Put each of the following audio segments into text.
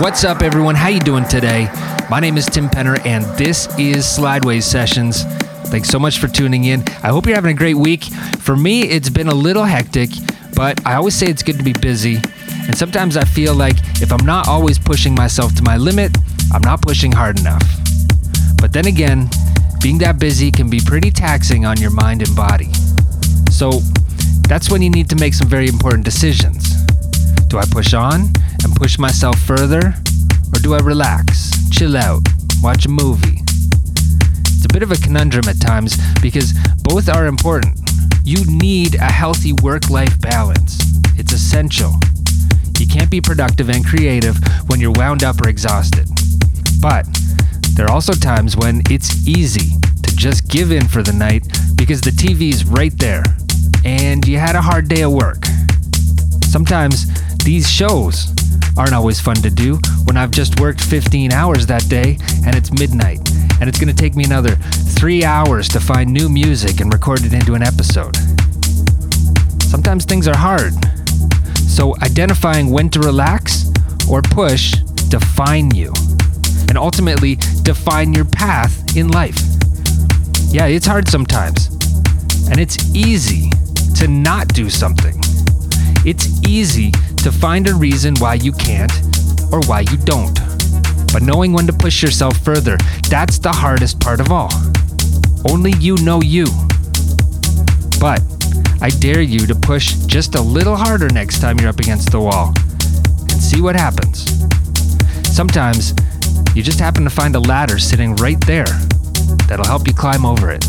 What's up, everyone? How you doing today? My name is Tim Penner, and this is Slideways Sessions. Thanks so much for tuning in. I hope you're having a great week. For me, it's been a little hectic, but I always say it's good to be busy. And sometimes I feel like if I'm not always pushing myself to my limit, I'm not pushing hard enough. But then again, being that busy can be pretty taxing on your mind and body. So that's when you need to make some very important decisions. Do I push on and push myself further? Or do I relax, chill out, watch a movie? It's a bit of a conundrum at times because both are important. You need a healthy work life balance, it's essential. You can't be productive and creative when you're wound up or exhausted. But there are also times when it's easy to just give in for the night because the TV's right there and you had a hard day at work. Sometimes these shows aren't always fun to do when I've just worked 15 hours that day and it's midnight and it's going to take me another three hours to find new music and record it into an episode. Sometimes things are hard. So identifying when to relax or push define you and ultimately define your path in life. Yeah, it's hard sometimes. And it's easy to not do something. It's easy to find a reason why you can't or why you don't. But knowing when to push yourself further, that's the hardest part of all. Only you know you. But I dare you to push just a little harder next time you're up against the wall and see what happens. Sometimes you just happen to find a ladder sitting right there that'll help you climb over it.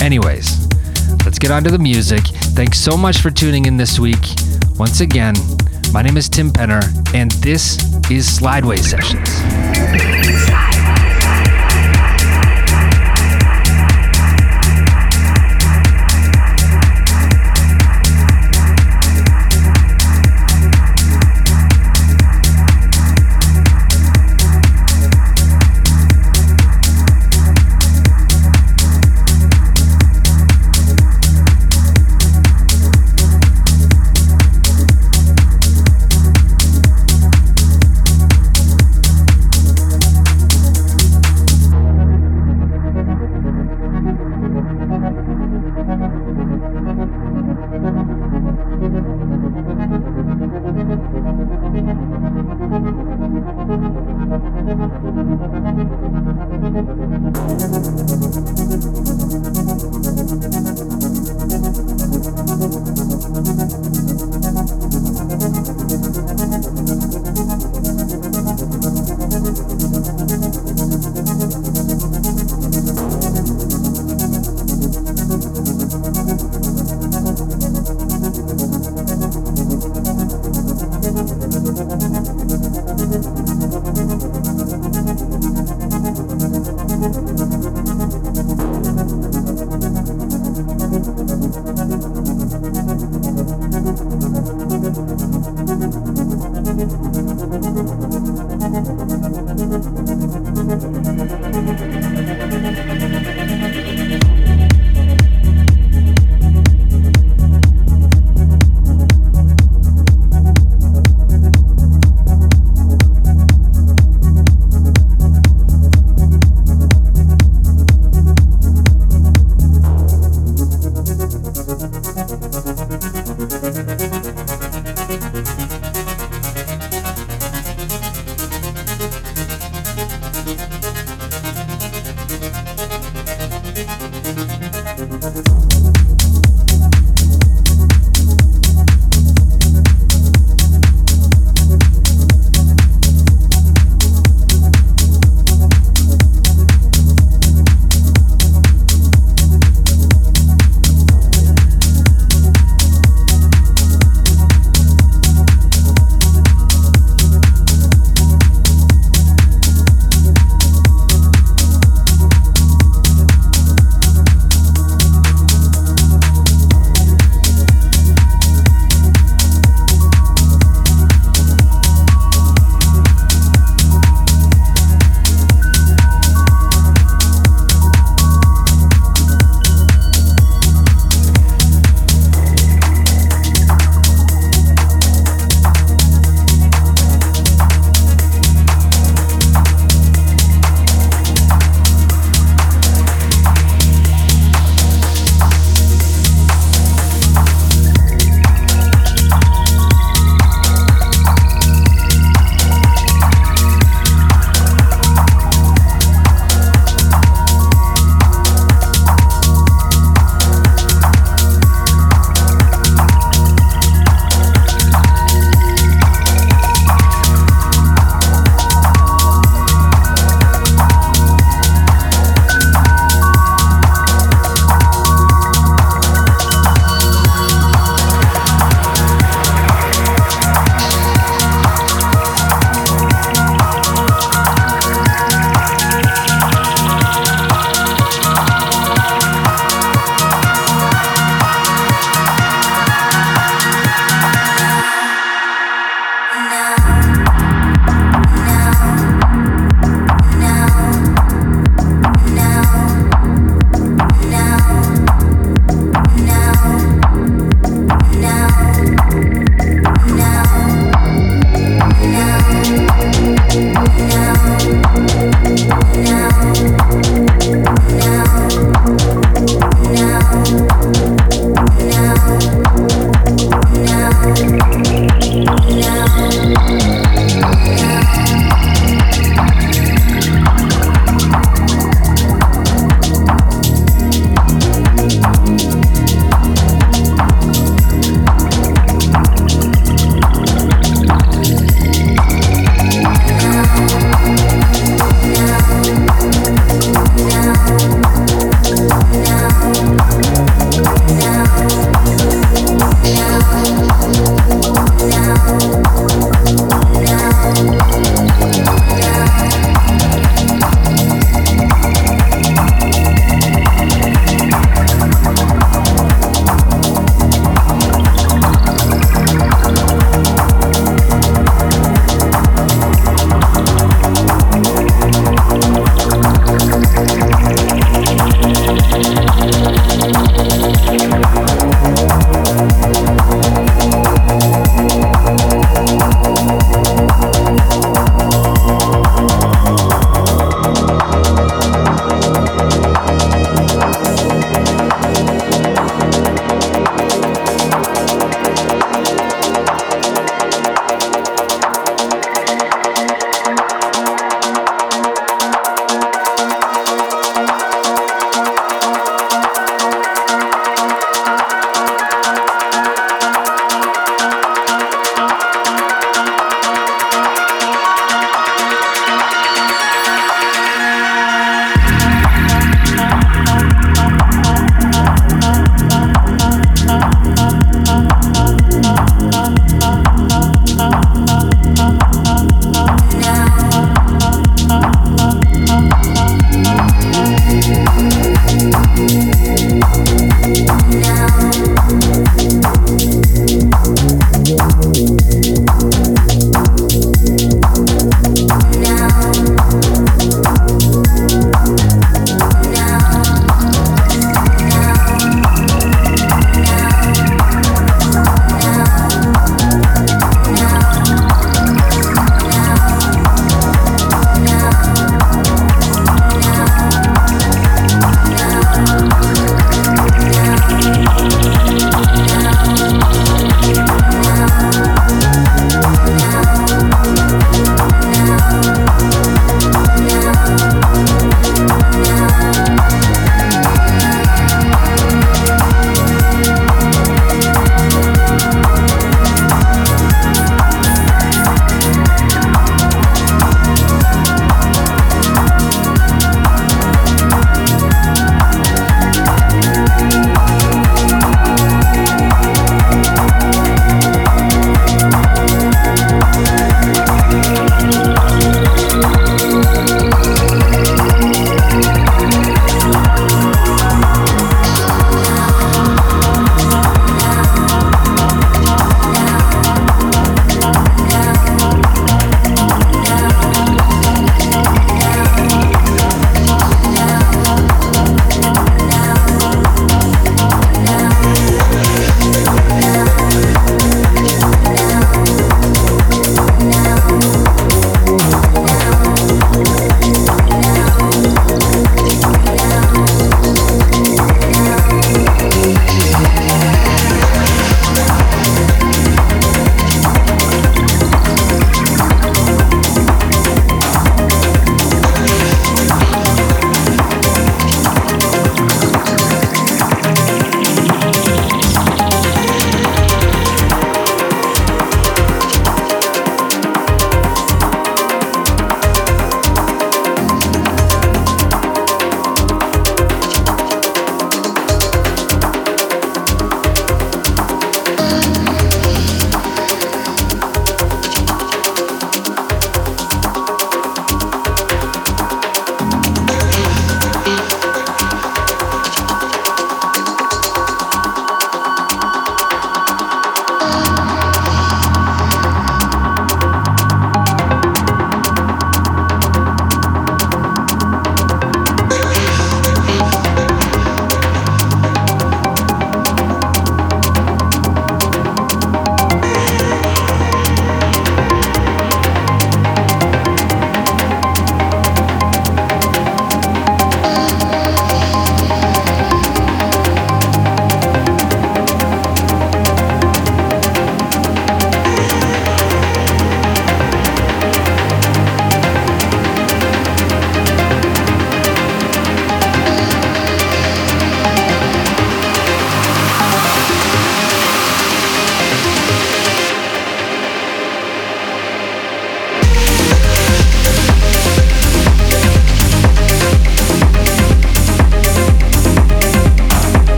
Anyways, let's get on to the music. Thanks so much for tuning in this week. Once again, my name is Tim Penner, and this is Slideway Sessions.